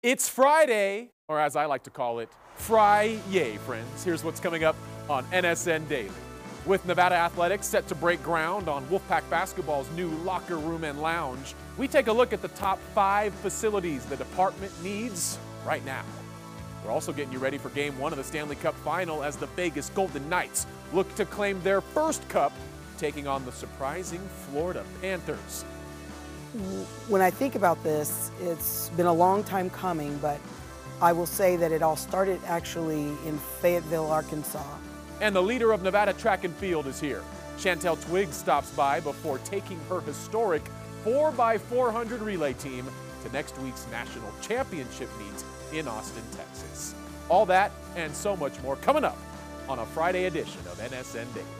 It's Friday, or as I like to call it, Fry Yay, friends. Here's what's coming up on NSN Daily. With Nevada Athletics set to break ground on Wolfpack Basketball's new locker room and lounge, we take a look at the top five facilities the department needs right now. We're also getting you ready for game one of the Stanley Cup final as the Vegas Golden Knights look to claim their first cup, taking on the surprising Florida Panthers. When I think about this, it's been a long time coming, but I will say that it all started actually in Fayetteville, Arkansas. And the leader of Nevada track and field is here. Shantel Twiggs stops by before taking her historic 4x400 relay team to next week's national championship meet in Austin, Texas. All that and so much more coming up on a Friday edition of NSN Daily.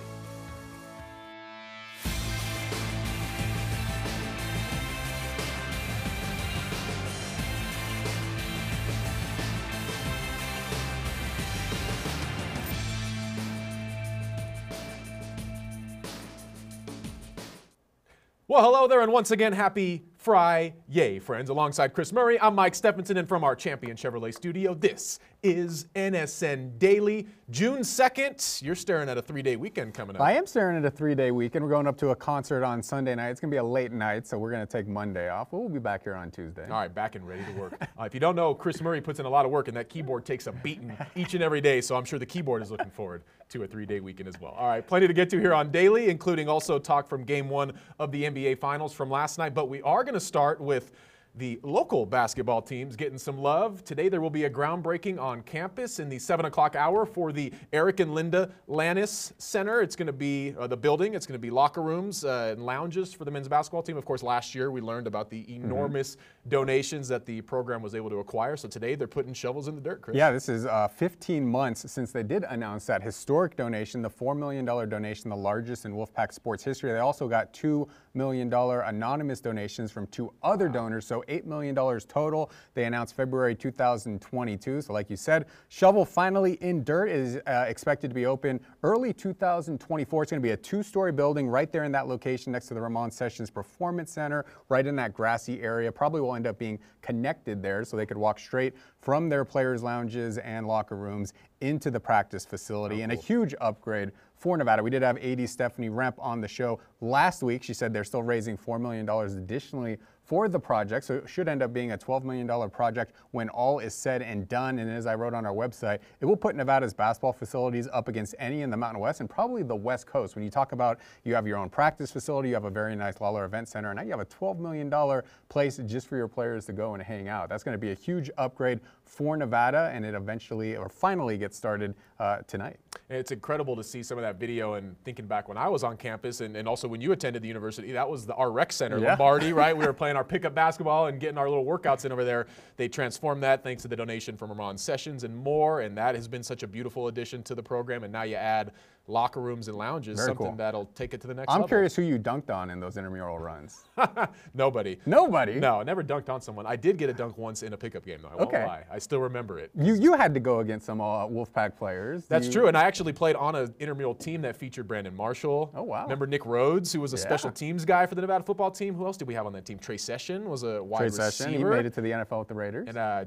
Well, hello there, and once again, happy Fry Yay, friends. Alongside Chris Murray, I'm Mike Stephenson, and from our Champion Chevrolet studio, this is NSN Daily. June 2nd, you're staring at a three day weekend coming up. I am staring at a three day weekend. We're going up to a concert on Sunday night. It's going to be a late night, so we're going to take Monday off. We'll be back here on Tuesday. All right, back and ready to work. uh, if you don't know, Chris Murray puts in a lot of work, and that keyboard takes a beating each and every day, so I'm sure the keyboard is looking forward to a three day weekend as well. All right, plenty to get to here on Daily, including also talk from game one of the NBA Finals from last night, but we are going to start with the local basketball teams getting some love. Today there will be a groundbreaking on campus in the 7 o'clock hour for the Eric and Linda Lannes Center. It's going to be uh, the building, it's going to be locker rooms uh, and lounges for the men's basketball team. Of course, last year we learned about the mm-hmm. enormous mm-hmm. donations that the program was able to acquire. So today they're putting shovels in the dirt, Chris. Yeah, this is uh, 15 months since they did announce that historic donation, the $4 million donation, the largest in Wolfpack sports history. They also got $2 million anonymous donations from two other donors. So $8 million total. They announced February 2022. So, like you said, shovel finally in dirt is uh, expected to be open early 2024. It's going to be a two story building right there in that location next to the Ramon Sessions Performance Center, right in that grassy area. Probably will end up being connected there so they could walk straight from their players' lounges and locker rooms into the practice facility. Oh, and a huge upgrade for Nevada. We did have AD Stephanie Rempe on the show last week. She said they're still raising $4 million additionally for the project. So it should end up being a $12 million project when all is said and done. And as I wrote on our website, it will put Nevada's basketball facilities up against any in the Mountain West and probably the West Coast. When you talk about you have your own practice facility, you have a very nice Lawlor Event Center, and now you have a $12 million place just for your players to go and hang out. That's going to be a huge upgrade for Nevada, and it eventually or finally gets started uh, tonight. It's incredible to see some of that video and thinking back when I was on campus and, and also when you attended the university, that was the, our rec center, yeah. Lombardi, right? We were playing our pickup basketball and getting our little workouts in over there. They transformed that thanks to the donation from Ramon Sessions and more, and that has been such a beautiful addition to the program. And now you add locker rooms and lounges, Very something cool. that'll take it to the next level. I'm level. curious who you dunked on in those intramural runs. Nobody. Nobody? No, I never dunked on someone. I did get a dunk once in a pickup game, though. I okay. won't lie. I still remember it. You you had to go against some uh, Wolfpack players. That's you... true, and I actually played on an intramural team that featured Brandon Marshall. Oh, wow. Remember Nick Rhodes, who was a yeah. special teams guy for the Nevada football team? Who else did we have on that team? Trey Session was a wide receiver. Trey receiver. Session, he made it to the NFL with the Raiders. And uh,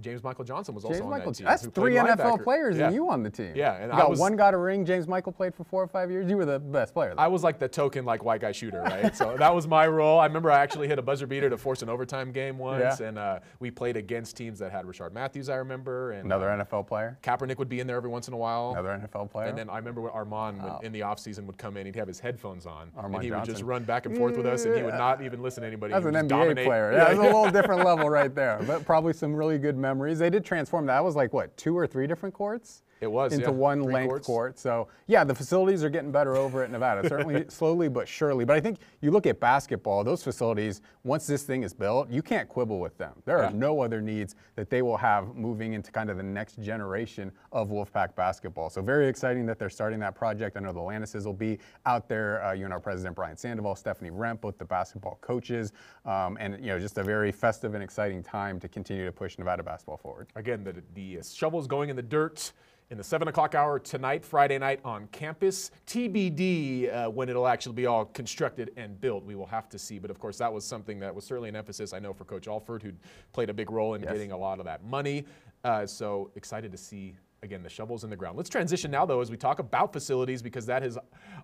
James Michael Johnson was James also Michael, on that team. That's three NFL linebacker. players yeah. and you on the team. Yeah, and you got was, one got a ring. James Michael played for four or five years. You were the best player. Though. I was like the token like white guy shooter, right? so that was my role. I remember I actually hit a buzzer beater to force an overtime game once, yeah. and uh, we played against teams that had Rishard Matthews. I remember, and another uh, NFL player. Kaepernick would be in there every once in a while. Another NFL player. And then I remember when Armon wow. in the offseason would come in. He'd have his headphones on, Armon and he Johnson. would just run back and forth with us, and he would not even listen to anybody. That's an NBA dominate. player. Yeah, yeah. a little different level right there, but probably some really good memories. They did transform that. Was like what two or three different courts. It was into yeah. one Three length courts. court. So yeah, the facilities are getting better over at Nevada. Certainly, slowly but surely. But I think you look at basketball; those facilities, once this thing is built, you can't quibble with them. There yeah. are no other needs that they will have moving into kind of the next generation of Wolfpack basketball. So very exciting that they're starting that project. I know the Lanneses will be out there. Uh, you and our president Brian Sandoval, Stephanie Rempe, both the basketball coaches, um, and you know just a very festive and exciting time to continue to push Nevada basketball forward. Again, the the shovels going in the dirt in the 7 o'clock hour tonight, Friday night on campus. TBD uh, when it'll actually be all constructed and built. We will have to see. But of course, that was something that was certainly an emphasis, I know, for Coach Alford, who played a big role in Yes. getting a lot of that money. Uh, so excited to see. Again, the shovels in the ground. Let's transition now, though, as we talk about facilities, because that has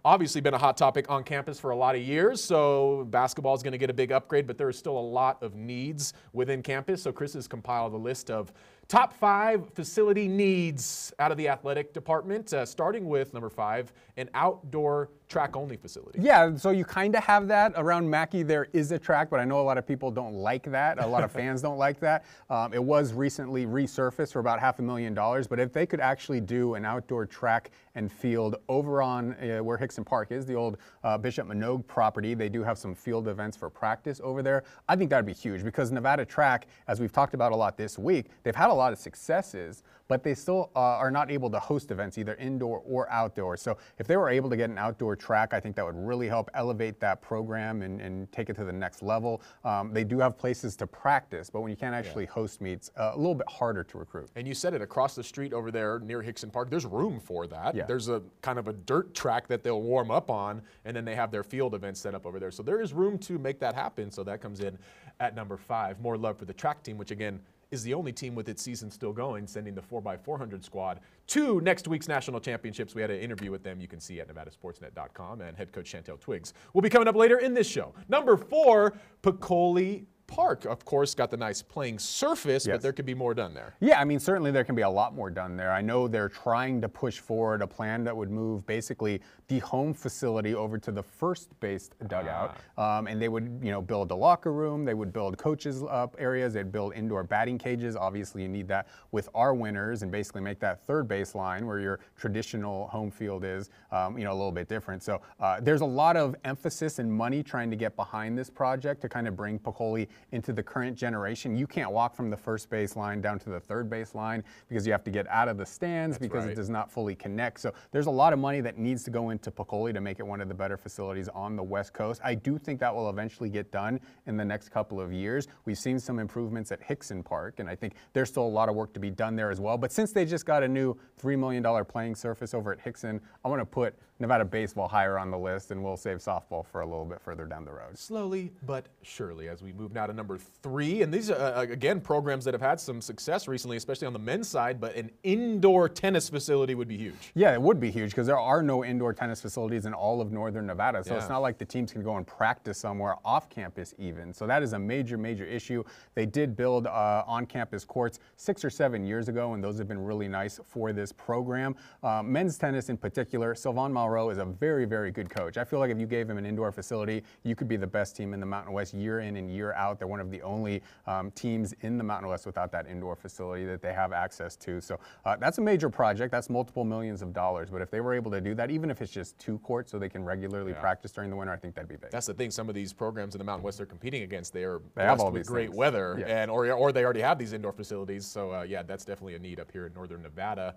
obviously been a hot topic on campus for a lot of years. So, basketball is going to get a big upgrade, but there is still a lot of needs within campus. So, Chris has compiled a list of top five facility needs out of the athletic department, uh, starting with number five, an outdoor track only facility. Yeah, so you kind of have that around Mackay. There is a track, but I know a lot of people don't like that. A lot of fans don't like that. Um, it was recently resurfaced for about half a million dollars, but if they could actually do an outdoor track and field over on uh, where Hixson Park is, the old uh, Bishop Manogue property, they do have some field events for practice over there. I think that'd be huge because Nevada Track, as we've talked about a lot this week, they've had a lot of successes, but they still uh, are not able to host events either indoor or outdoor. So if they were able to get an outdoor track, I think that would really help elevate that program and, and take it to the next level. Um, they do have places to practice, but when you can't actually host meets, uh, a little bit harder to recruit. And you said it across the street over there near Hixson Park. There's room for that. Yeah. There's a kind of a dirt track that they'll warm up on, and then they have their field events set up over there. So there is room to make that happen. So that comes in at number five. More love for the track team, which again is the only team with its season still going, sending the 4x400 squad to next week's national championships. We had an interview with them you can see at nevadasportsnet.com, and head coach Shantel Twiggs will be coming up later in this show. Number four, Peccole Park, of course, got the nice playing surface, but there could be more done there. Yeah, I mean, certainly there can be a lot more done there. I know they're trying to push forward a plan that would move basically the home facility over to the first base dugout, um, and they would, you know, build a locker room. They would build coaches up areas. They'd build indoor batting cages. Obviously, you need that with our winners, and basically make that third base line where your traditional home field is, um, you know, a little bit different. So uh, there's a lot of emphasis and money trying to get behind this project to kind of bring Peccole into the current generation. You can't walk from the first base line down to the third base line because you have to get out of the stands because right. it does not fully connect. So there's a lot of money that needs to go into Peccole to make it one of the better facilities on the West Coast. I do think that will eventually get done in the next couple of years. We've seen some improvements at Hixson Park, and I think there's still a lot of work to be done there as well. But since they just got a new $3 million playing surface over at Hixson, I want to put Nevada baseball higher on the list, and we'll save softball for a little bit further down the road. slowly but surely as we move now to number three. And these are, uh, again, programs that have had some success recently, especially on the men's side, but an indoor tennis facility would be huge. Yeah, it would be huge because there are no indoor tennis facilities in all of northern Nevada. So Yeah. it's not like the teams can go and practice somewhere off campus, even. So that is a major, major issue. They did build uh, on campus courts six or seven years ago, and those have been really nice for this program. Uh, men's tennis in particular, Sylvain Is a very, very good coach. I feel like if you gave him an indoor facility, you could be the best team in the Mountain West year in and year out. They're one of the only um, teams in the Mountain West without that indoor facility that they have access to. So uh, that's a major project. That's multiple millions of dollars. But if they were able to do that, even if it's just two courts so they can regularly practice during the winter, I think that'd be big. That's the thing. Some of these programs in the Mountain West they're competing against, they are They have all with these great things. weather, Yeah. and or or they already have these indoor facilities. So uh, yeah, that's definitely a need up here in northern Nevada.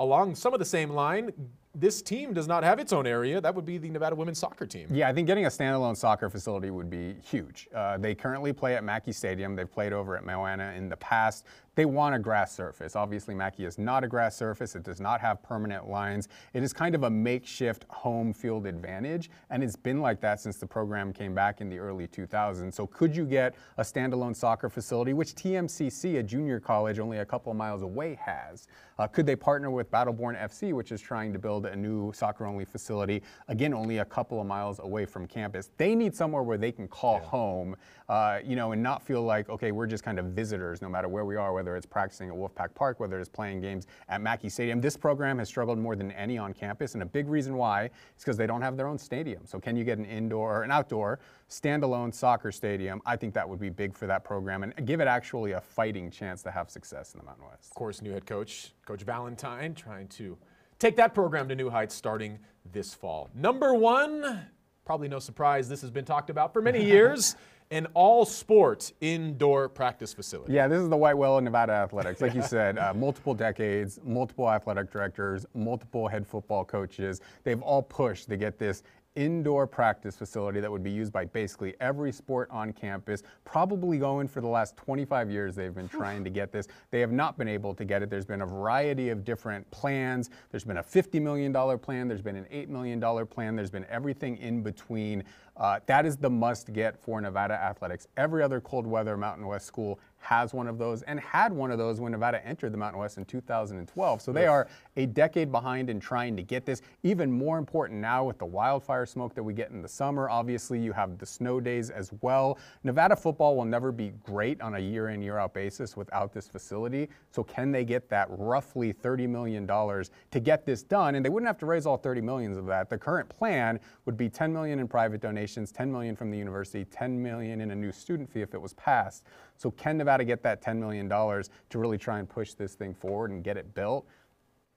Along some of the same line, this team does not have its own area. That would be the Nevada women's soccer team. Yeah, I think getting a standalone soccer facility would be huge. Uh, they currently play at Mackay Stadium. They've played over at Moana in the past. They want a grass surface. Obviously, Mackay is not a grass surface. It does not have permanent lines. It is kind of a makeshift home field advantage, and it's been like that since the program came back in the early 2000s. So, could you get a standalone soccer facility, which TMCC, a junior college only a couple of miles away, has? Uh, could they partner with Battleborn FC, which is trying to build a new soccer-only facility, again, only a couple of miles away from campus? They need somewhere where they can call home, uh, you know, and not feel like, okay, we're just kind of visitors no matter where we are, whether it's practicing at Wolfpack Park, whether it's playing games at Mackay Stadium. This program has struggled more than any on campus, and a big reason why is because they don't have their own stadium. So, can you get an indoor, or an outdoor, standalone soccer stadium? I think that would be big for that program and give it actually a fighting chance to have success in the Mountain West. Of course, new head coach, Coach Valentine, trying to take that program to new heights starting this fall. Number one, probably no surprise, this has been talked about for many years an all sport indoor practice facility. Yeah, this is the White Whale of Nevada Athletics. Like you said, uh, multiple decades, multiple athletic directors, multiple head football coaches. They've all pushed to get this indoor practice facility that would be used by basically every sport on campus. Probably going for the last 25 years, they've been trying to get this. They have not been able to get it. There's been a variety of different plans. There's been a $50 million plan, there's been an $8 million plan, there's been everything in between. Uh, that is the must get for Nevada athletics. Every other cold weather Mountain West school has one of those and had one of those when Nevada entered the Mountain West in 2012. So they are a decade behind in trying to get this. Even more important now with the wildfire smoke that we get in the summer. Obviously, you have the snow days as well. Nevada football will never be great on a year in, year out basis without this facility. So can they get that roughly $30 million to get this done? And they wouldn't have to raise all 30 millions of that. The current plan would be 10 million in private donations, 10 million from the university, 10 million in a new student fee if it was passed. So can Nevada get that $10 million to really try and push this thing forward and get it built?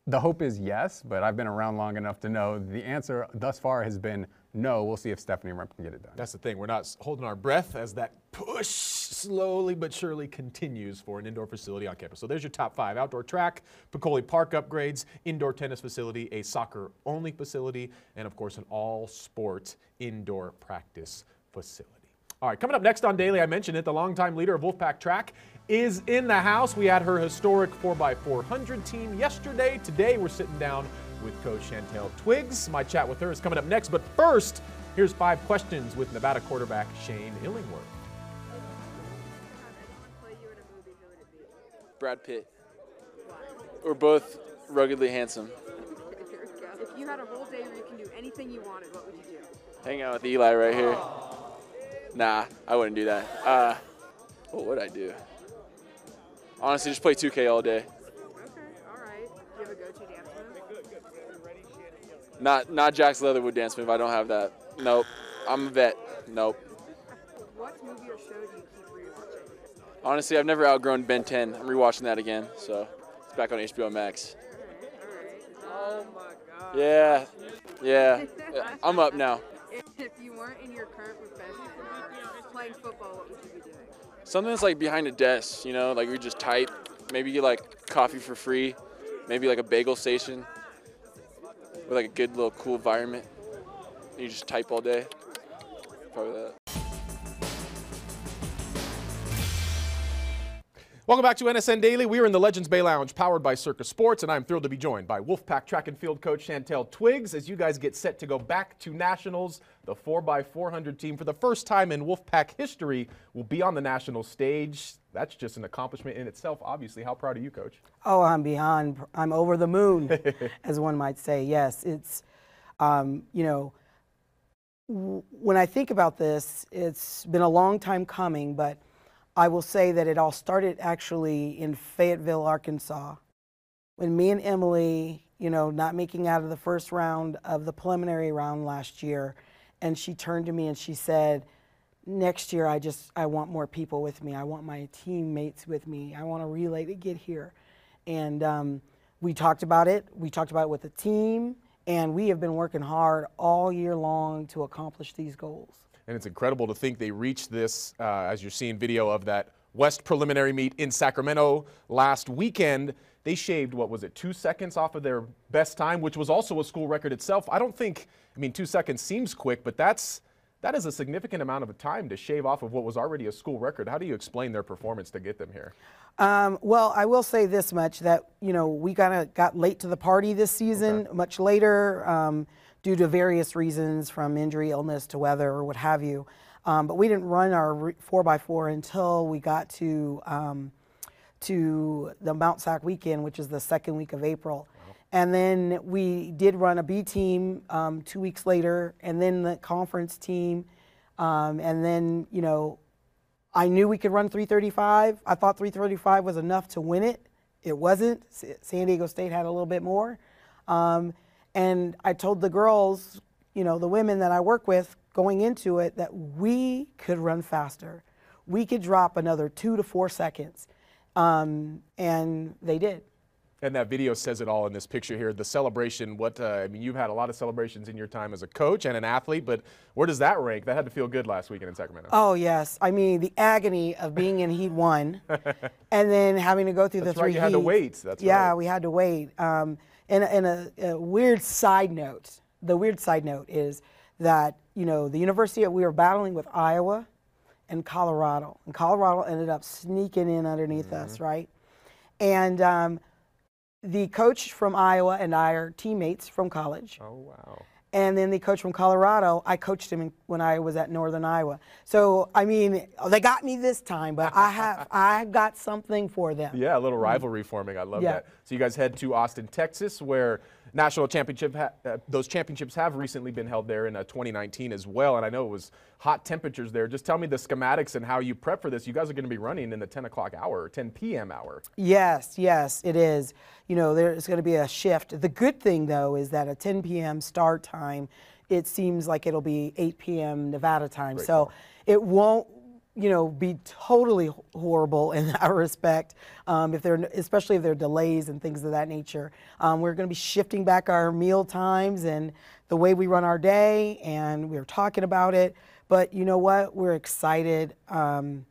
The hope is yes, but I've been around long enough to know the answer thus far has been no. We'll see if Stephanie Rempe can get it done. That's the thing. We're not holding our breath as that push slowly but surely continues for an indoor facility on campus. So there's your top five outdoor track, Peccole Park upgrades, indoor tennis facility, a soccer only facility, and of course, an all sport indoor practice facility. All right, coming up next on Daily, I mentioned it, the longtime leader of Wolfpack Track is in the house. We had her historic 4x400 team yesterday. Today, we're sitting down with Coach Shantel Twiggs. My chat with her is coming up next. But first, here's five questions with Nevada quarterback Shane Illingworth. Brad Pitt. We're both ruggedly handsome. If you had a whole day where you can do anything you wanted, what would you do? Hang out with Eli right here. Nah, I wouldn't do that. Uh, what would I do? Honestly, just play 2K all day. Okay, all right. Do you have a go-to dance move? Not not Jack's Leatherwood dance move. I don't have that. Nope. I'm a vet. Nope. What movie or show do you keep rewatching? Honestly, I've never outgrown Ben 10. I'm rewatching that again, so it's back on HBO Max. Oh my god. Yeah, yeah. I'm up now. If you weren't in your current profession, playing football, what would you be doing? Something that's like behind a desk, you know, like we just type. Maybe get like coffee for free. Maybe like a bagel station with like a good little cool environment. You just type all day. Probably that. Welcome back to NSN Daily. We are in the Legends Bay Lounge powered by Circus Sports, and I'm thrilled to be joined by Wolfpack track and field coach Shantel Twiggs as you guys get set to go back to Nationals. The 4x400 team, for the first time in Wolfpack history, will be on the national stage. That's just an accomplishment in itself, obviously. How proud are you, coach? Oh, I'm beyond, I'm over the moon, as one might say. Yes, it's, um, you know, w- when I think about this, it's been a long time coming, but I will say that it all started actually in Fayetteville, Arkansas, when me and Emily, you know, not making out of the first round of the preliminary round last year, and she turned to me and she said, next year I just I want more people with me. I want my teammates with me. I want a relay to get here. And um, we talked about it. We talked about it with the team, and we have been working hard all year long to accomplish these goals. And it's incredible to think they reached this, uh, as you're seeing video of that West preliminary meet in Sacramento last weekend. They shaved, what was it, two seconds off of their best time, which was also a school record itself. I don't think, I mean, two seconds seems quick, but that's that is a significant amount of time to shave off of what was already a school record. How do you explain their performance to get them here? Um, well, I will say this much that you know we kind of got late to the party this season, Okay. much later um, due to various reasons, from injury, illness to weather, or what have you. Um, but we didn't run our four x four until we got to um, to the Mount Sac weekend, which is the second week of April. And then we did run a B team um, two weeks later, and then the conference team, um, and then you know I knew we could run 335. I thought 335 was enough to win it. It wasn't. San Diego State had a little bit more. Um, and I told the girls, you know, the women that I work with going into it, that we could run faster. We could drop another two to four seconds. Um, and they did. And that video says it all in this picture here. The celebration, what, uh, I mean, you've had a lot of celebrations in your time as a coach and an athlete, but where does that rank? That had to feel good last weekend in Sacramento. Oh, yes. I mean, the agony of being in Heat 1 and then having to go through That's the right, three you had to wait. That's yeah, right. we had to wait. Um, and and a, a weird side note, the weird side note is that you know the university we were battling with Iowa and Colorado, and Colorado ended up sneaking in underneath us, right? And um, the coach from Iowa and I are teammates from college. Oh wow. And then the coach from Colorado, I coached him when I was at Northern Iowa. So I mean, they got me this time, but I have I got something for them. Yeah, a little rivalry forming. I love Mm. Yeah. that. So you guys head to Austin, Texas, where national championship ha- uh, those championships have recently been held there in uh, 2019 as well. And I know it was hot temperatures there. Just tell me the schematics and how you prep for this. You guys are going to be running in the 10 o'clock hour, 10 p.m. hour. Yes, yes, it is. You know, there's going to be a shift. The good thing, though, is that at 10 p.m. start time, it seems like it'll be 8 p.m. Nevada time. so it won't, you know, be totally horrible in that respect. Um, if there, especially if there are delays and things of that nature, um, we're going to be shifting back our meal times and the way we run our day, and we are talking about it. But you know what? We're excited, um,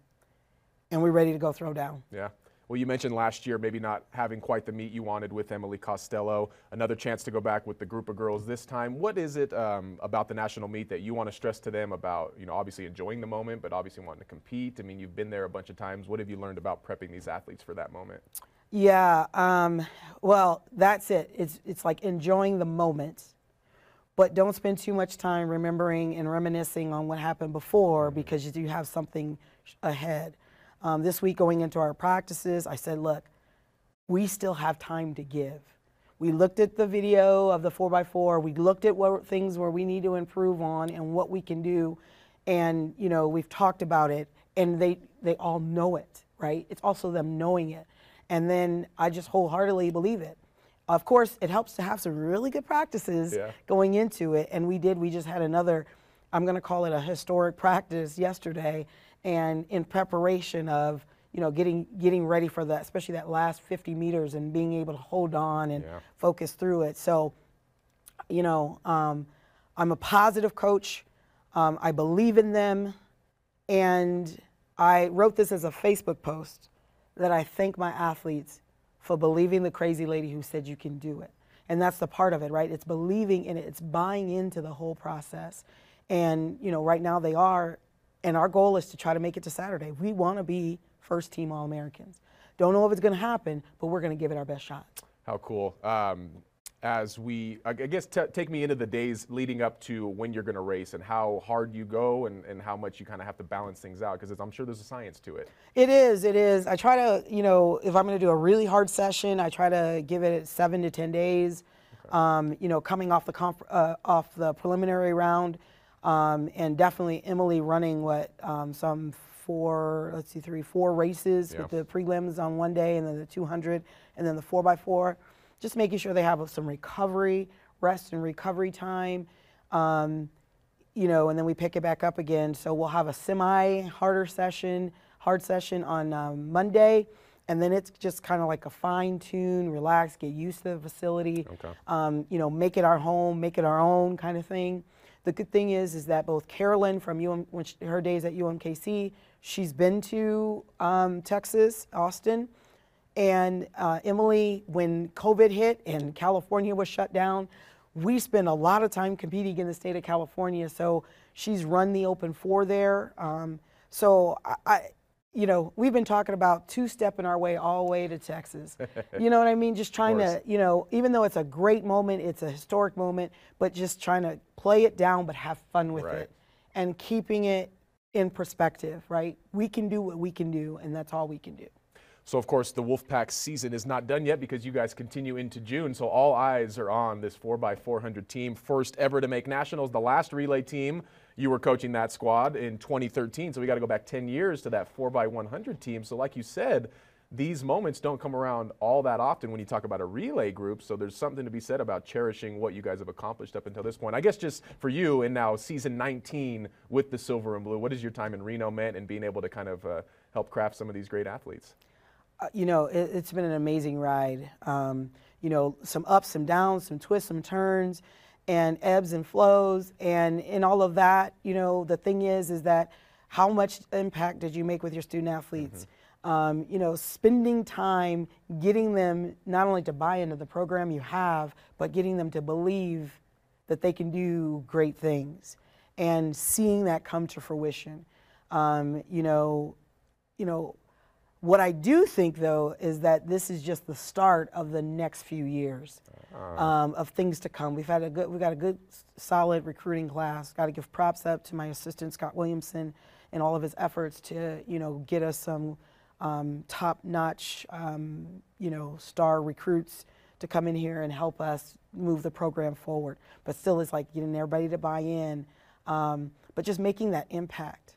and we're ready to go throw down. Yeah. Well, you mentioned last year maybe not having quite the meet you wanted with Emily Costello. Another chance to go back with the group of girls this time. What is it um, about the national meet that you want to stress to them about, you know, obviously enjoying the moment, but obviously wanting to compete? I mean, you've been there a bunch of times. What have you learned about prepping these athletes for that moment? Yeah, um, well, that's it. It's it's like enjoying the moment, but don't spend too much time remembering and reminiscing on what happened before because you do have something ahead. Um, this week, going into our practices, I said, look, we still have time to give. We looked at the video of the 4x4. We looked at what things where we need to improve on and what we can do. And, you know, we've talked about it and they, they all know it, right? It's also them knowing it. And then I just wholeheartedly believe it. Of course, it helps to have some really good practices Yeah. going into it. And we did, we just had another, I'm going to call it a historic practice yesterday. And in preparation of, you know, getting getting ready for that, especially that last 50 meters and being able to hold on and Yeah. focus through it. So, you know, um, I'm a positive coach. Um, I believe in them. And I wrote this as a Facebook post that I thank my athletes for believing the crazy lady who said you can do it. And that's the part of it, right? It's believing in it, it's buying into the whole process. And, you know, right now they are, and our goal is to try to make it to Saturday. We want to be first team All Americans. Don't know if it's going to happen, but we're going to give it our best shot. How cool. Um, as we, I guess, t- take me into the days leading up to when you're going to race and how hard you go and, and how much you kind of have to balance things out because I'm sure there's a science to it. It is. It is. I try to, you know, if I'm going to do a really hard session, I try to give it seven to ten days. Um, you know, coming off the conf- uh, off the preliminary round, um, and definitely Emily running what um, some four, let's see, three, four races Yeah. with the prelims on one day, and then the 200, and then the four by four. Just making sure they have some recovery, rest and recovery time. Um, you know, and then we pick it back up again. So we'll have a semi harder session, hard session on um, Monday, and then it's just kind of like a fine tune, relax, get used to the facility. Okay. Um, you know, make it our home, make it our own kind of thing. The good thing is, is that both Carolyn from UM, when she, her days at UMKC, she's been to um, Texas, Austin, and uh, Emily, when COVID hit and California was shut down, we spent a lot of time competing in the state of California. So she's run the Open Four there. Um, so I, I, you know, we've been talking about two-stepping our way all the way to Texas. you know what I mean? Just trying to, you know, even though it's a great moment, it's a historic moment, but just trying to play it down, but have fun with Right. it, and keeping it in perspective. Right? We can do what we can do, and that's all we can do. So, of course, the Wolfpack season is not done yet because you guys continue into June. So, all eyes are on this 4x400 team, first ever to make nationals. The last relay team, you were coaching that squad in 2013. So, we got to go back 10 years to that 4x100 team. So, like you said, these moments don't come around all that often when you talk about a relay group. So, there's something to be said about cherishing what you guys have accomplished up until this point. I guess just for you, and now season 19 with the silver and blue, what your time in Reno meant and being able to kind of uh, help craft some of these great athletes? Uh, you know, it, it's been an amazing ride. Um, you know, some ups, some downs, some twists, some turns, and ebbs and flows, and in all of that, you know, the thing is, is that how much impact did you make with your student athletes? Um, you know, spending time getting them not only to buy into the program you have, but getting them to believe that they can do great things. and seeing that come to fruition. Um, you know, you know, what I do think though is that this is just the start of the next few years um, of things to come. We've had a good, we've got a good, solid recruiting class. Got to give props up to my assistant Scott Williamson and all of his efforts to, you know, get us some um, top-notch, um, you know, star recruits to come in here and help us move the program forward. But still, it's like getting everybody to buy in, um, but just making that impact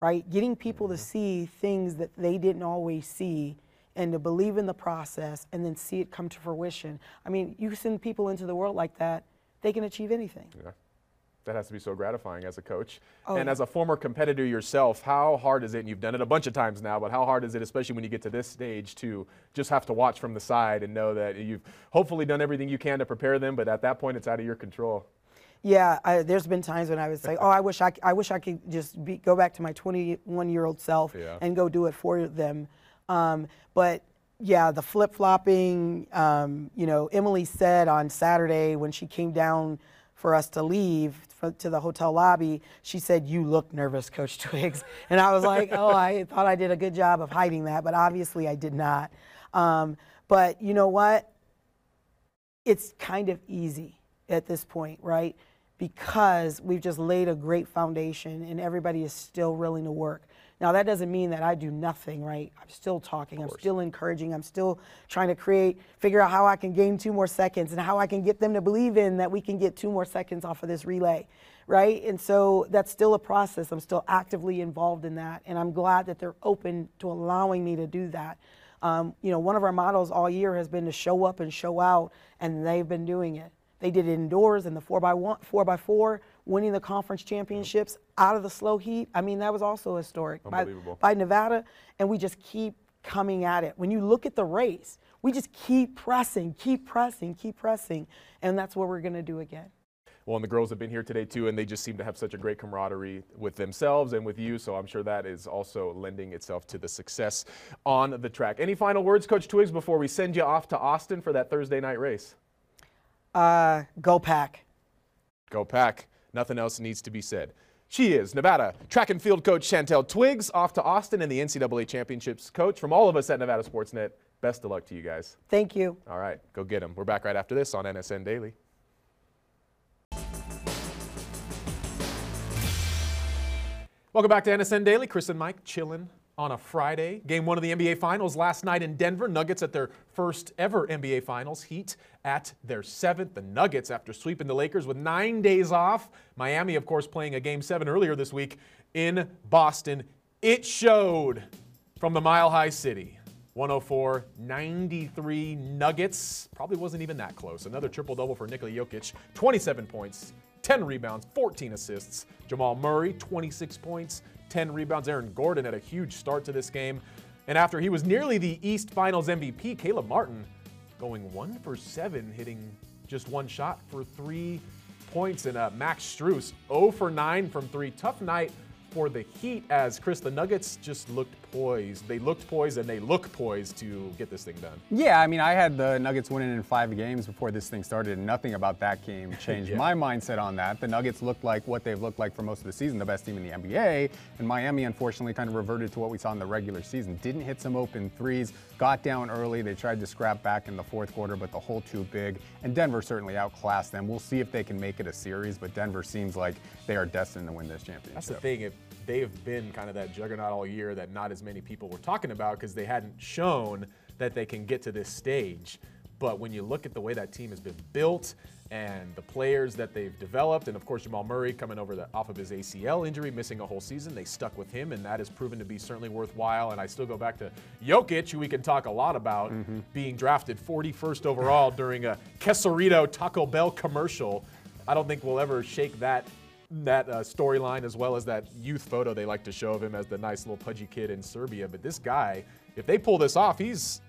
right? Getting people to mm-hmm. see things that they didn't always see and to believe in the process and then see it come to fruition. I mean, you send people into the world like that, they can achieve anything. Yeah. That has to be so gratifying as a coach. Oh, and as a former competitor yourself, how hard is it, and you've done it a bunch of times now, but how hard is it, especially when you get to this stage, to just have to watch from the side and know that you've hopefully done everything you can to prepare them, but at that point it's out of your control? Yeah, I, there's been times when I would say, "Oh, I wish I, I wish I could just be, go back to my 21-year-old self Yeah. and go do it for them." Um, but yeah, the flip-flopping. Um, you know, Emily said on Saturday when she came down for us to leave for, to the hotel lobby, she said, "You look nervous, Coach Twiggs," and I was like, "Oh, I thought I did a good job of hiding that, but obviously I did not." Um, but you know what? it's kind of easy at this point, right? Because we've just laid a great foundation and everybody is still willing to work. Now, that doesn't mean that I do nothing, right? I'm still talking, I'm still encouraging, I'm still trying to create, figure out how I can gain two more seconds and how I can get them to believe in that we can get two more seconds off of this relay, right? And so that's still a process. I'm still actively involved in that. And I'm glad that they're open to allowing me to do that. Um, you know, one of our models all year has been to show up and show out, and they've been doing it. They did it indoors in the four by one, four by four, winning the conference championships out of the slow heat. I mean, that was also historic by, by Nevada, and we just keep coming at it. When you look at the race, we just keep pressing, keep pressing, keep pressing, and that's what we're going to do again. Well, and the girls have been here today too, and they just seem to have such a great camaraderie with themselves and with you. So I'm sure that is also lending itself to the success on the track. Any final words, Coach Twiggs, before we send you off to Austin for that Thursday night race? Uh, go pack. Go pack. Nothing else needs to be said. She is Nevada track and field coach Shantel Twiggs off to Austin and the NCAA championships coach. From all of us at Nevada Sportsnet, best of luck to you guys. Thank you. All right, go get them. We're back right after this on NSN Daily. Welcome back to NSN Daily. Chris and Mike chilling on a Friday. Game one of the NBA Finals last night in Denver. Nuggets at their first ever NBA Finals. Heat at their seventh. The Nuggets, after sweeping the Lakers with nine days off. Miami, of course, playing a game seven earlier this week in Boston. It showed from the Mile High City. 104 93 Nuggets. Probably wasn't even that close. Another triple double for Nikola Jokic. 27 points, 10 rebounds, 14 assists. Jamal Murray, 26 points, 10 rebounds. Aaron Gordon had a huge start to this game. And after he was nearly the East Finals MVP, Caleb Martin going one for seven, hitting just one shot for three points. And uh, Max Strus, 0 for 9 from three. Tough night for the Heat as Chris, the Nuggets just looked poised. They looked poised and they look poised to get this thing done. Yeah, I mean, I had the Nuggets winning in five games before this thing started, and nothing about that game changed Yeah. my mindset on that. The Nuggets looked like what they've looked like for most of the season, the best team in the NBA, and Miami unfortunately kind of reverted to what we saw in the regular season. Didn't hit some open threes, got down early. They tried to scrap back in the fourth quarter, but the hole too big, and Denver certainly outclassed them. We'll see if they can make it a series, but Denver seems like they are destined to win this championship. That's the thing. If they've been kind of that juggernaut all year that not as many people were talking about because they hadn't shown that they can get to this stage. But when you look at the way that team has been built and the players that they've developed, and of course Jamal Murray coming over the, off of his ACL injury, missing a whole season, they stuck with him, and that has proven to be certainly worthwhile. And I still go back to Jokic, who we can talk a lot about, mm-hmm. being drafted 41st overall during a Quesarito Taco Bell commercial. I don't think we'll ever shake that that uh, storyline as well as that youth photo they like to show of him as the nice little pudgy kid in Serbia. But this guy, if they pull this off, he's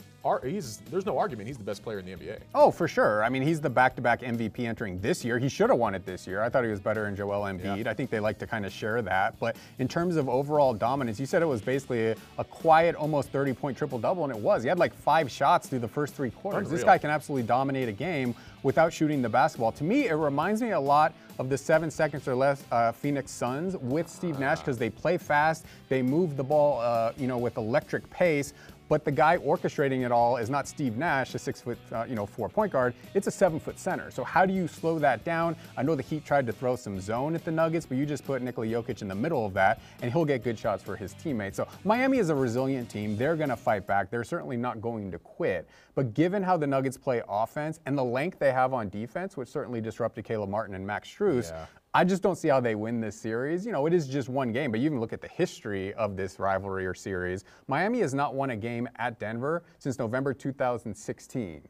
he's there's no argument he's the best player in the NBA. Oh, for sure. I mean, he's the back-to-back MVP entering this year. He should have won it this year. I thought he was better than Joel Embiid. I think they like to kind of share that. But in terms of overall dominance, you said it was basically a, a quiet, almost 30-point triple-double, and it was. He had like five shots through the first three quarters. This guy can absolutely dominate a game. without shooting the basketball. To me, it reminds me a lot of the seven seconds or less uh, Phoenix Suns with Steve Nash because they play fast, they move the ball, uh, you know, with electric pace. But the guy orchestrating it all is not Steve Nash, a six foot, uh, you know, four point guard. It's a seven foot center. So how do you slow that down? I know the Heat tried to throw some zone at the Nuggets, but you just put Nikola Jokic in the middle of that, and he'll get good shots for his teammates. So Miami is a resilient team. They're going to fight back. They're certainly not going to quit. But given how the Nuggets play offense and the length they have on defense, which certainly disrupted Caleb Martin and Max Strus, Yeah. I just don't see how they win this series. You know, it is just one game, but you even look at the history of this rivalry or series. Miami has not won a game at Denver since November 2016.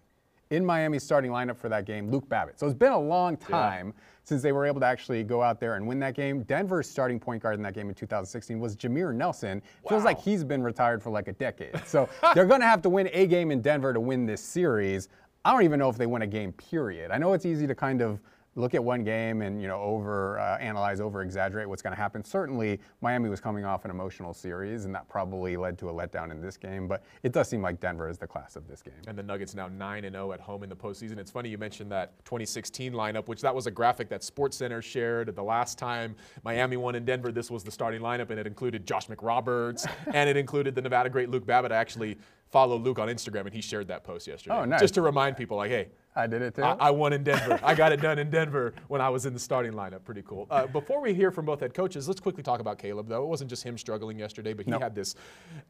In Miami's starting lineup for that game, Luke Babbitt. So it's been a long time since they were able to actually go out there and win that game. Denver's starting point guard in that game in 2016 was Jameer Nelson. Wow. Feels like he's been retired for like a decade. So they're going to have to win a game in Denver to win this series. I don't even know if they win a game, period. I know it's easy to kind of look at one game and you know over uh, analyze over exaggerate what's going to happen certainly miami was coming off an emotional series and that probably led to a letdown in this game but it does seem like denver is the class of this game And the Nuggets now 9 and 0 at home in the postseason. It's funny you mentioned that 2016 lineup, which that was a graphic that sports center shared the last time Miami won in Denver. This was the starting lineup, and it included Josh McRoberts and it included the Nevada great Luke Babbitt. I actually follow Luke on Instagram, and he shared that post yesterday. Oh, nice. Just to remind people, like, hey, i did it too I, I won in Denver. I got it done in Denver when I was in the starting lineup. Pretty cool. Uh, before we hear from both head coaches, let's quickly talk about Caleb, though. It wasn't just him struggling yesterday, but he had this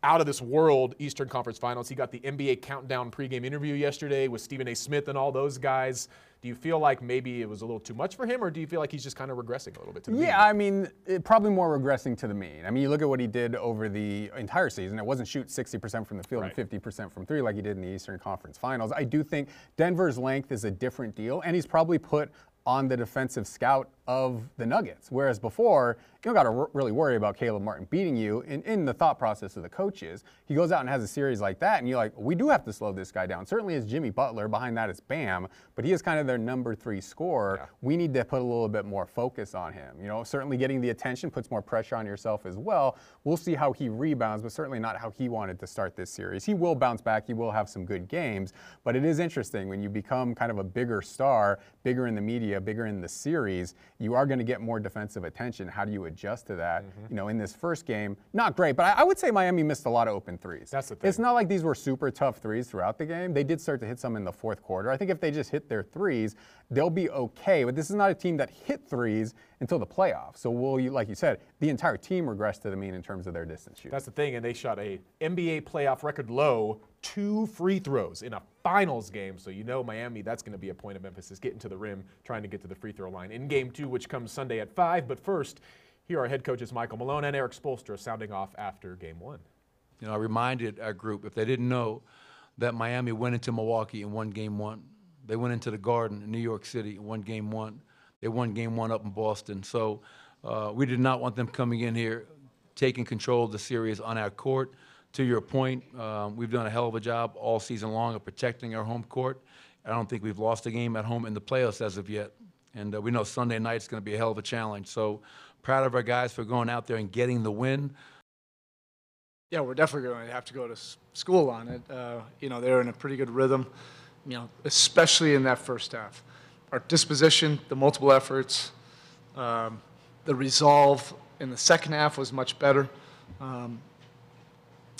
out of this world Eastern Conference Finals. He got the NBA countdown pregame interview yesterday with Stephen A. Smith and all those guys. Do you feel like maybe it was a little too much for him, or do you feel like he's just kind of regressing a little bit to the mean? Yeah, I mean, it, probably more regressing to the mean. I mean, you look at what he did over the entire season. It wasn't shoot 60% from the field Right. and 50% from three like he did in the Eastern Conference Finals. I do think Denver's length is a different deal, and he's probably put on the defensive scout of the Nuggets. Whereas before, you don't got to really worry about Caleb Martin beating you in, in the thought process of the coaches. He goes out and has a series like that, and you're like, we do have to slow this guy down. Certainly it's Jimmy Butler. Behind that is Bam, but he is kind of their number three scorer. We need to put a little bit more focus on him. You know, certainly getting the attention puts more pressure on yourself as well. We'll see how he rebounds, but certainly not how he wanted to start this series. He will bounce back. He will have some good games, but it is interesting when you become kind of a bigger star, bigger in the media, bigger in the series, you are going to get more defensive attention. How do you adjust to that? Mm-hmm. You know, in this first game, not great, but I, I would say Miami missed a lot of open threes. That's the thing. It's not like these were super tough threes throughout the game. They did start to hit some in the fourth quarter. I think if they just hit their threes, they'll be okay. But this is not a team that hit threes until the playoffs. So will you, like you said, the entire team regressed to the mean in terms of their distance shooting. That's the thing, and they shot a NBA playoff record low two free throws in a finals game. So you know Miami, that's going to be a point of emphasis, getting to the rim, trying to get to the free throw line in game two, which comes Sunday at five. But first, here are head coaches Michael Malone and Erik Spoelstra sounding off after game one. You know, I reminded our group, if they didn't know, that Miami went into Milwaukee and won game one. They went into the Garden in New York City and won game one. They won game one up in Boston. So uh, we did not want them coming in here, taking control of the series on our court. To your point, um, we've done a hell of a job all season long of protecting our home court. I don't think we've lost a game at home in the playoffs as of yet. And uh, we know Sunday night's going to be a hell of a challenge. So proud of our guys for going out there and getting the win. Yeah, we're definitely going to have to go to school on it. Uh, you know, they're in a pretty good rhythm, you know, especially in that first half. Our disposition, the multiple efforts, um, the resolve in the second half was much better. Um,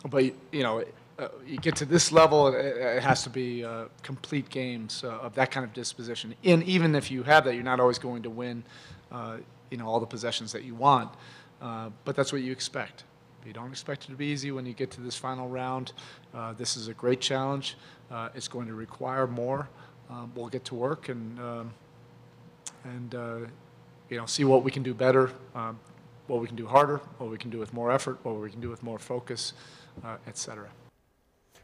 but, you know, uh, you get to this level, it, it has to be uh, complete games uh, of that kind of disposition. And even if you have that, you're not always going to win, uh, you know, all the possessions that you want. Uh, but that's what you expect. You don't expect it to be easy when you get to this final round. Uh, this is a great challenge. It's going to require more. Um, we'll get to work and um, and uh, you know see what we can do better, um, what we can do harder, what we can do with more effort, what we can do with more focus, uh.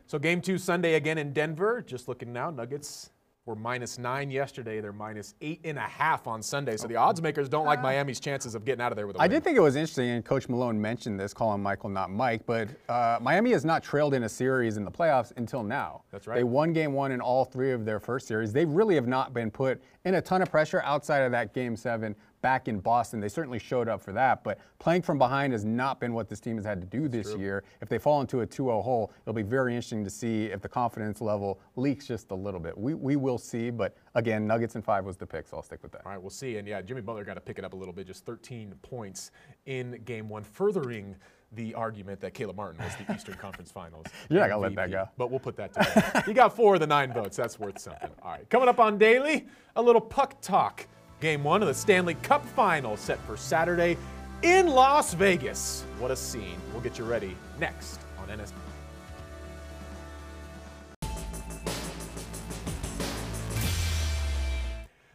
So game two Sunday again in Denver. Just looking now, Nuggets were minus nine yesterday. They're minus eight and a half on Sunday. So the odds makers don't like Miami's chances of getting out of there with a I win. I did think it was interesting, and Coach Malone mentioned this, calling Michael not Mike, but uh, Miami has not trailed in a series in the playoffs until now. That's right. They won game one in all three of their first series. They really have not been put in a ton of pressure outside of that game seven back in Boston. They certainly showed up for that, but playing from behind has not been what this team has had to do this year. If they fall into a 2-0 hole, it'll be very interesting to see if the confidence level leaks just a little bit. We, we will see, but again, Nuggets and five was the pick, so I'll stick with that. All right, we'll see. And yeah, Jimmy Butler got to pick it up a little bit, just 13 points in game one, furthering the argument that Caleb Martin was the Eastern Conference Finals. You're not gonna let that go. But we'll put that to he got four of the nine votes. That's worth something. All right, coming up on Daily, a little puck talk. Game one of the Stanley Cup Final set for Saturday in Las Vegas. What a scene. We'll get you ready next on NS.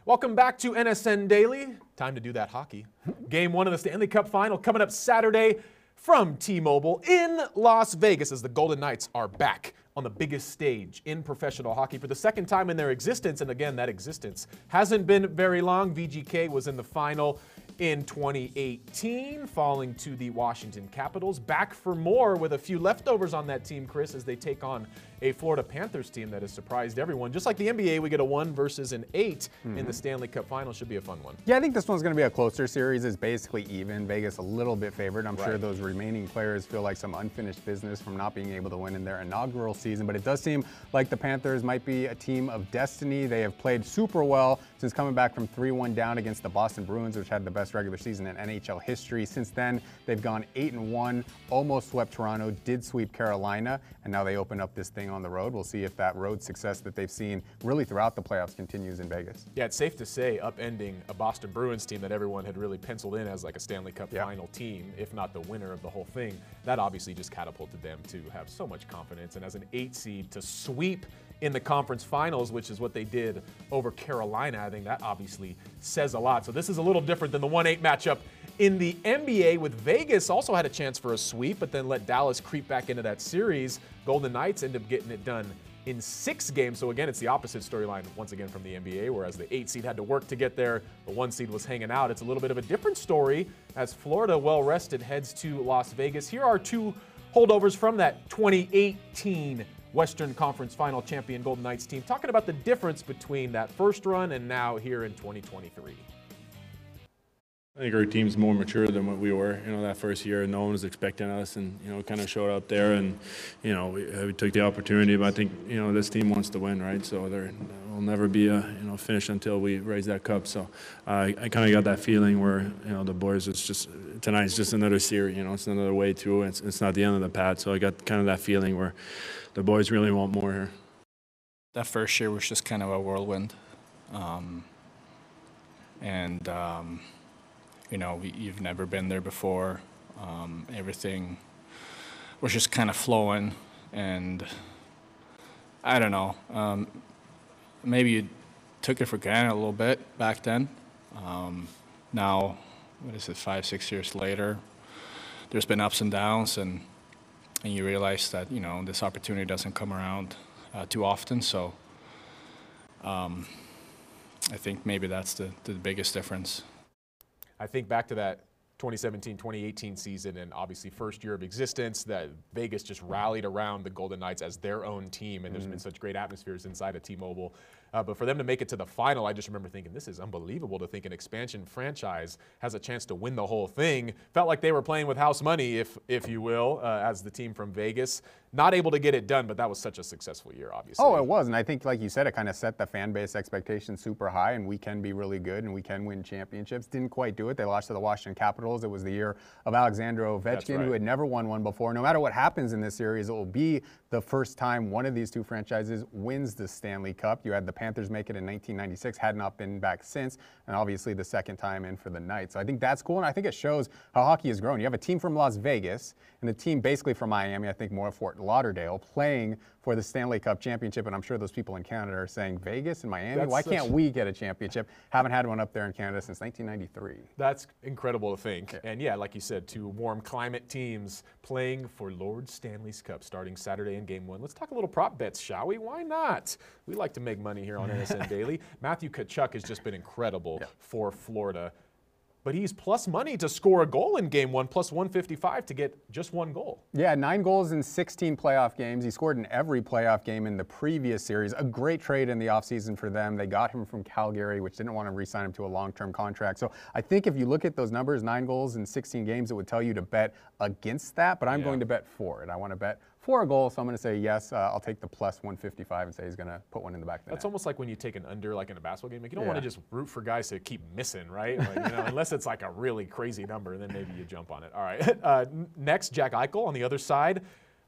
Welcome back to NSN Daily. Time to do that hockey. Game one of the Stanley Cup final coming up Saturday from T Mobile in Las Vegas as the Golden Knights are back on the biggest stage in professional hockey for the second time in their existence. And again, that existence hasn't been very long. VGK was in the final in 2018, falling to the Washington Capitals. Back for more with a few leftovers on that team, Chris, as they take on a Florida Panthers team that has surprised everyone. Just like the NBA, we get a one versus an 8 in the mm-hmm. Stanley Cup final. Should be a fun one. Yeah, I think this one's going to be a closer series. It's basically even. Vegas a little bit favored. I'm sure those remaining players feel like some unfinished business from not being able to win in their inaugural season. But it does seem like the Panthers might be a team of destiny. They have played super well since coming back from 3-1 down against the Boston Bruins, which had the best regular season in NHL history. Since then, they've gone 8 and 1, almost swept Toronto, did sweep Carolina, and now they open up this thing on the road. We'll see if that road success that they've seen really throughout the playoffs continues in Vegas. Yeah, it's safe to say upending a Boston Bruins team that everyone had really penciled in as like a Stanley Cup Yeah. final team, if not the winner of the whole thing. That obviously just catapulted them to have so much confidence. And as an eight seed to sweep in the conference finals, which is what they did over Carolina, I think that obviously says a lot. So this is a little different than the 1 8 matchup in the NBA with Vegas also had a chance for a sweep, but then let Dallas creep back into that series. Golden Knights end up getting it done in six games. So again, it's the opposite storyline once again from the NBA, whereas the eight seed had to work to get there, the one seed was hanging out. It's a little bit of a different story as Florida, well rested, heads to Las Vegas. Here are two holdovers from that 2018 Western Conference Final champion Golden Knights team, talking about the difference between that first run and now here in 2023. I think our team's more mature than what we were. You know, that first year, no one was expecting us, and you know, kind of showed up there, and you know, we, we took the opportunity. But I think you know, this team wants to win, right? So there will never be a you know finish until we raise that cup. So uh, I kind of got that feeling where you know the boys. It's just tonight's just another series. You know, it's another way through. It's it's not the end of the path. So I got kind of that feeling where the boys really want more here. that first year was just kind of a whirlwind. Um, and, um, you know, you've never been there before. Um, everything was just kind of flowing. And I don't know, um, maybe you took it for granted a little bit back then. Um, now, what is it, five, six years later, there's been ups and downs, and, and you realize that, you know, this opportunity doesn't come around uh, too often. So um, I think maybe that's the, the biggest difference. I think back to that 2017 2018 season and obviously first year of existence that Vegas just rallied around the Golden Knights as their own team and there's been mm. such great atmospheres inside of T-Mobile. Uh, but for them to make it to the final, I just remember thinking this is unbelievable to think an expansion franchise has a chance to win the whole thing. Felt like they were playing with house money, if if you will, uh, as the team from Vegas. Not able to get it done, but that was such a successful year, obviously. Oh, it was. And I think, like you said, it kind of set the fan base expectations super high, and we can be really good and we can win championships. Didn't quite do it. They lost to the Washington Capitals. It was the year of Alexander Ovechkin, right. who had never won one before. No matter what happens in this series, it will be the first time one of these two franchises wins the Stanley Cup. You had the Panthers make it in 1996, had not been back since, and obviously the second time in for the Knights. So I think that's cool, and I think it shows how hockey has grown. You have a team from Las Vegas and a team basically from Miami, I think more Fort Lauderdale, playing for the Stanley Cup championship. And I'm sure those people in Canada are saying, Vegas and Miami, That's why can't we get a championship? Haven't had one up there in Canada since 1993. That's incredible to think. And yeah, like you said, two warm climate teams playing for Lord Stanley's Cup starting Saturday in game one. Let's talk a little prop bets, shall we? Why not? We like to make money here on NSN Daily. Matthew Tkachuk has just been incredible for Florida. but he's plus money to score a goal in game one, plus 155 to get just one goal. Yeah, nine goals in 16 playoff games. He scored in every playoff game in the previous series. A great trade in the offseason for them. They got him from Calgary, which didn't want to re sign him to a long term contract. So I think if you look at those numbers, nine goals in 16 games, it would tell you to bet against that. But I'm Yeah. going to bet for it. I want to bet for a goal, so I'm going to say yes. Uh, I'll take the plus 155 and say he's going to put one in the back of the That's net. almost like when you take an under, like in a basketball game. Like you don't want to just root for guys to keep missing, right? Like, you know, unless it's like a really crazy number, then maybe you jump on it. All right. Uh, next, Jack Eichel on the other side,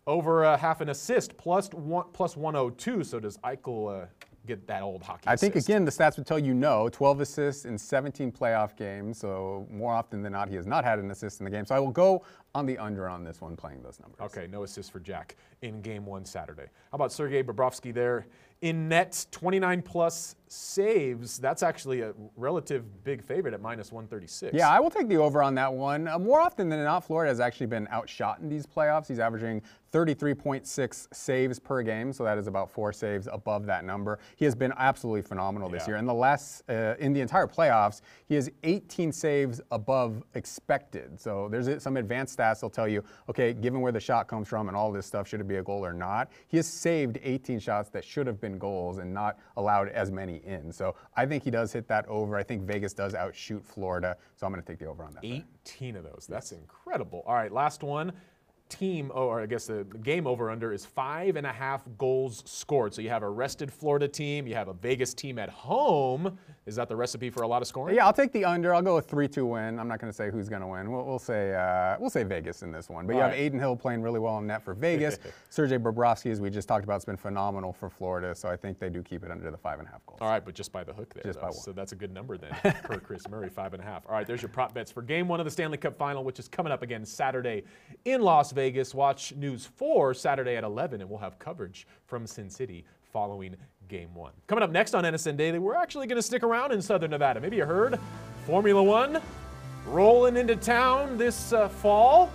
over uh, half an assist, plus one plus 102. So does Eichel uh, get that old hockey? I think again the stats would tell you no. 12 assists in 17 playoff games, so more often than not he has not had an assist in the game. So I will go on the under on this one, playing those numbers. Okay, no assist for Jack in game one Saturday. How about Sergei Bobrovsky there in net, 29 plus saves? That's actually a relative big favorite at minus 136. Yeah, I will take the over on that one. Uh, more often than not, Florida has actually been outshot in these playoffs. He's averaging 33.6 saves per game, so that is about four saves above that number. He has been absolutely phenomenal this Yeah. year. In the last, uh, in the entire playoffs, he has 18 saves above expected. So there's uh, some advanced stats that'll tell you, okay, given where the shot comes from and all this stuff, should it be a goal or not? He has saved 18 shots that should have been goals and not allowed as many in. So I think he does hit that over. I think Vegas does outshoot Florida, so I'm going to take the over on that. bet. 18 of those. That's incredible. All right, last one. Team, or I guess the game over under is five and a half goals scored. So you have a rested Florida team, you have a Vegas team at home. Is that the recipe for a lot of scoring? Yeah, I'll take the under. I'll go a three-two win. I'm not going to say who's going to win. We'll, we'll say uh, we'll say Vegas in this one. But you All have right. Adin Hill playing really well in net for Vegas. Sergei Bobrovsky, as we just talked about, has been phenomenal for Florida. So I think they do keep it under the five and a half goals. All right, but just by the hook there. Just though. by one. So that's a good number then per Chris Murray, five and a half. All right, there's your prop bets for game one of the Stanley Cup final, which is coming up again Saturday in Las Vegas. Watch News 4 Saturday at 11, and we'll have coverage from Sin City following game one. Coming up next on NSN Daily, we're actually going to stick around in Southern Nevada. Maybe you heard Formula One rolling into town this uh, fall.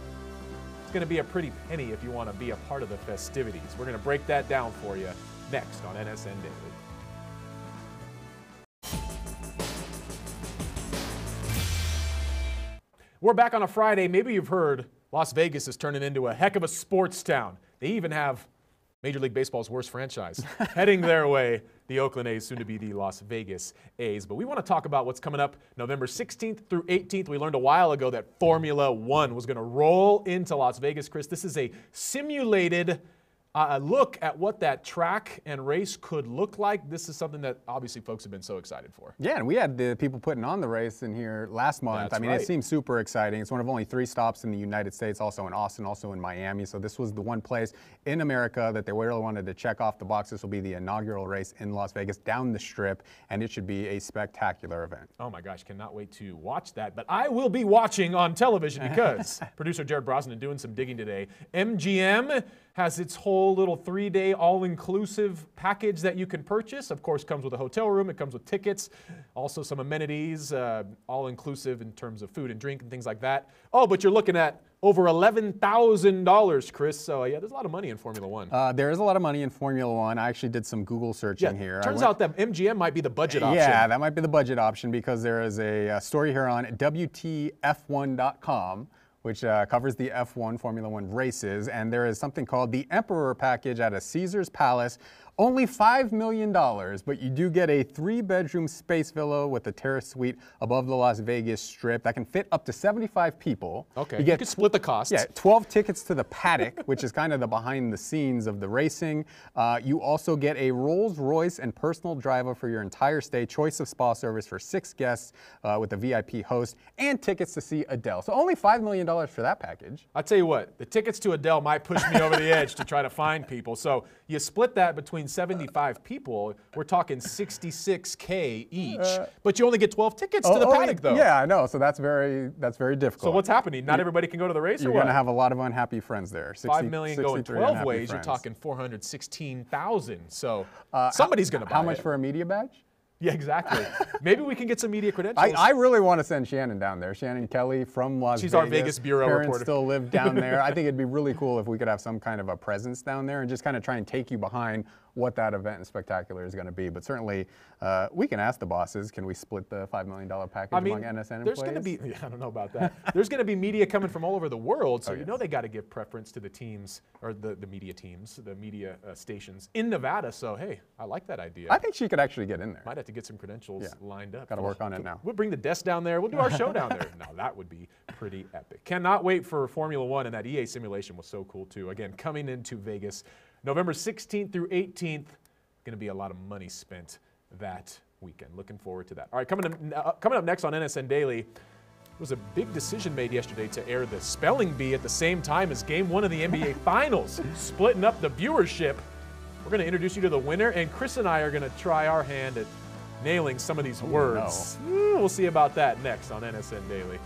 It's going to be a pretty penny if you want to be a part of the festivities. We're going to break that down for you next on NSN Daily. We're back on a Friday. Maybe you've heard Las Vegas is turning into a heck of a sports town. They even have Major League Baseball's worst franchise heading their way, the Oakland A's, soon to be the Las Vegas A's. But we want to talk about what's coming up November 16th through 18th. We learned a while ago that Formula One was going to roll into Las Vegas. Chris, this is a simulated uh, look at what that track and race could look like. This is something that obviously folks have been so excited for. Yeah, and we had the people putting on the race in here last month. That's I mean, right. it seems super exciting. It's one of only three stops in the United States, also in Austin, also in Miami. So this was the one place in America that they really wanted to check off the box. This will be the inaugural race in Las Vegas down the strip, and it should be a spectacular event. Oh my gosh, cannot wait to watch that. But I will be watching on television because producer Jared Brosnan doing some digging today. MGM has its whole little three day all inclusive package that you can purchase. Of course, comes with a hotel room, it comes with tickets, also some amenities, uh, all inclusive in terms of food and drink and things like that. Oh, but you're looking at over $11,000, Chris. So, yeah, there's a lot of money in Formula One. Uh, there is a lot of money in Formula One. I actually did some Google searching yeah, here. Turns went- out that MGM might be the budget option. Yeah, that might be the budget option because there is a, uh story here on WTF1.com which uh, covers the F1 Formula One races, and there is something called the Emperor Package at a Caesar's Palace. Only $5 million, but you do get a three bedroom space villa with a terrace suite above the Las Vegas Strip that can fit up to 75 people. Okay, You you get could split the costs. yeah, 12 tickets to the paddock, which is kind of the behind the scenes of the racing. Uh, you also get a Rolls Royce and personal driver for your entire stay, choice of spa service for six guests uh, with a VIP host, and tickets to see Adele. So only $5 million for that package. I'll tell you what, the tickets to Adele might push me over the edge to try to find people. So you split that between 75 people, we're talking 66K each, but you only get 12 tickets to the Oh, oh, paddock, though. Yeah, I know. So that's very that's very difficult. So what's happening? Not everybody can go to the race, You're going to have a lot of unhappy friends there. 60, Five million going 12 unhappy ways. You're talking 416,000. So Uh, somebody's going to buy How much it. for a media badge? Yeah, exactly. Maybe we can get some media credentials. I, I really want to send Shannon down there. Shannon Kelly from Las She's Vegas. our Vegas bureau Parents reporter. still live down there. I think it'd be really cool if we could have some kind of a presence down there and just kind of try and take you behind what that event and spectacular is going to be. But certainly, uh, we can ask the bosses, can we split the $5 million package I mean, among NSN there's going to be, I don't know about that. there's going to be media coming from all over the world, so Oh, you know they got to give preference to the teams, or the, the media teams, the media uh, stations in Nevada. So, hey, I like that idea. I think she could actually get in there. Might have to get some credentials Yeah. lined up. Gotta work on it now. We'll bring the desk down there. We'll do our show down there. Now that would be pretty epic. Cannot wait for Formula One, and that EA simulation was so cool too. Again, coming into Vegas, November 16th through 18th. Going to be a lot of money spent that weekend. Looking forward to that. All right, coming up, uh, coming up next on NSN Daily. was a big decision made yesterday to air the spelling bee at the same time as game one of the NBA Finals, splitting up the viewership. We're going to introduce you to the winner, and Chris and I are going to try our hand at nailing some of these words. Ooh, We'll see about that next on NSN Daily.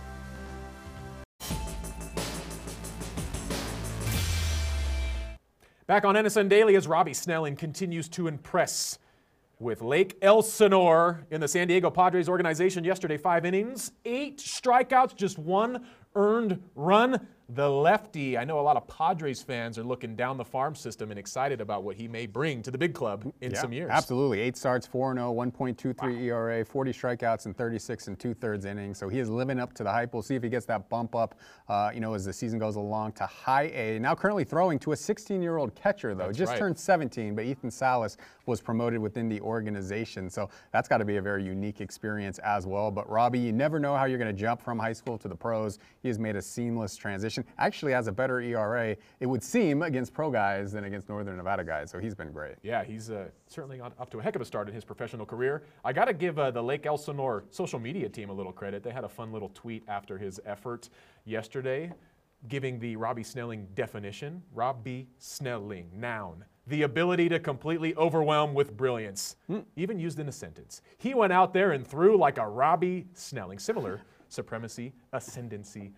Back on NSN Daily as Robbie Snelling continues to impress with Lake Elsinore in the San Diego Padres organization yesterday. Five innings, eight strikeouts, just one earned run. The lefty, I know a lot of Padres fans are looking down the farm system and excited about what he may bring to the big club in Yeah, some years. Absolutely. Eight starts, 4 0, 1.23 ERA, 40 strikeouts, and 36 and two thirds innings. So he is living up to the hype. We'll see if he gets that bump up, uh, you know, as the season goes along to high A. Now currently throwing to a 16 year old catcher, though. That's Just right. turned 17, but Ethan Salas was promoted within the organization. So that's got to be a very unique experience as well. But Robbie, you never know how you're going to jump from high school to the pros. He has made a seamless transition. Actually has a better ERA, it would seem, against pro guys than against Northern Nevada guys. So he's been great. Yeah, he's uh, certainly on, up to a heck of a start in his professional career. I got to give uh, the Lake Elsinore social media team a little credit. They had a fun little tweet after his effort yesterday, giving the Robbie Snelling definition. Robbie Snelling, noun. The ability to completely overwhelm with brilliance, even used in a sentence. He went out there and threw like a Robbie Snelling. Similar supremacy, ascendancy,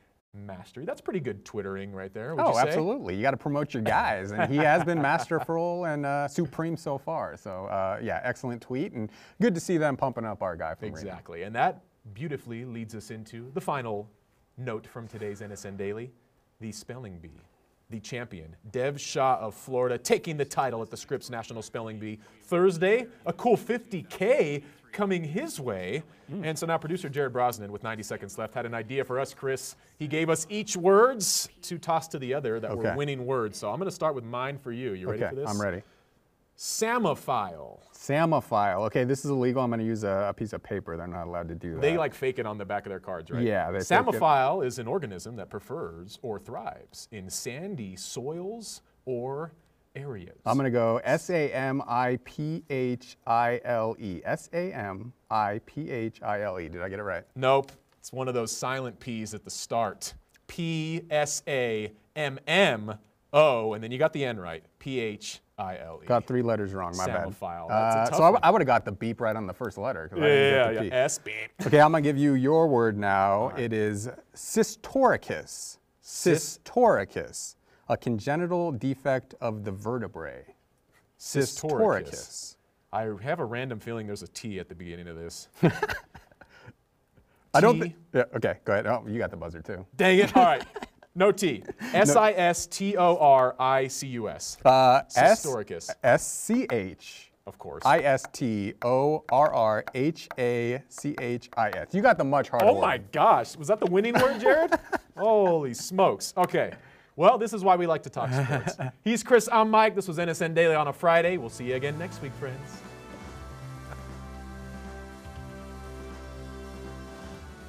mastery. That's pretty good twittering right there. Would oh, you say? absolutely. You got to promote your guys, and he has been masterful and uh, supreme so far. So, uh, yeah, excellent tweet, and good to see them pumping up our guy from Reno. Exactly. And that beautifully leads us into the final note from today's NSN Daily the spelling bee. The champion, Dev Shah of Florida, taking the title at the Scripps National Spelling Bee Thursday. A cool 50K coming his way. Mm. And so now producer Jared Brosnan, with 90 seconds left, had an idea for us, Chris. He gave us each words to toss to the other that were winning words. So I'm going to start with mine for you. You ready Okay, for this? I'm ready. Psammophile. Psammophile. Okay, this is illegal. I'm going to use a, a piece of paper. They're not allowed to do that. They like fake it on the back of their cards, right? Yeah, they. Psammophile is an organism that prefers or thrives in sandy soils or areas. I'm going to go S A M I P H I L E. S A M I P H I L E. Did I get it right? Nope. It's one of those silent P's at the start. P S A M M O, and then you got the N right. P H I L E. Got three letters wrong. My bad. Psammophile. That's a Uh, so I, one. I would have got the beep right on the first letter. 'cause I Yeah, didn't yeah, get yeah. the P. S beep. Okay, I'm gonna give you your word now. It is schistorrhachis. Cys- Schistorrhachis, a congenital defect of the vertebrae. Schistorrhachis. I have a random feeling there's a T at the beginning of this. I don't think. Yeah, okay, go ahead. Oh, you got the buzzer too. Dang it. All right. No T. S I S T O R I C U S. Uh. S C H Of course. I S T O R R H A C H I S. You got the much harder Oh word. my gosh. Was that the winning word, Jared? Holy smokes. Okay. Well, this is why we like to talk sports. He's Chris. I'm Mike. This was NSN Daily on a Friday. We'll see you again next week, friends.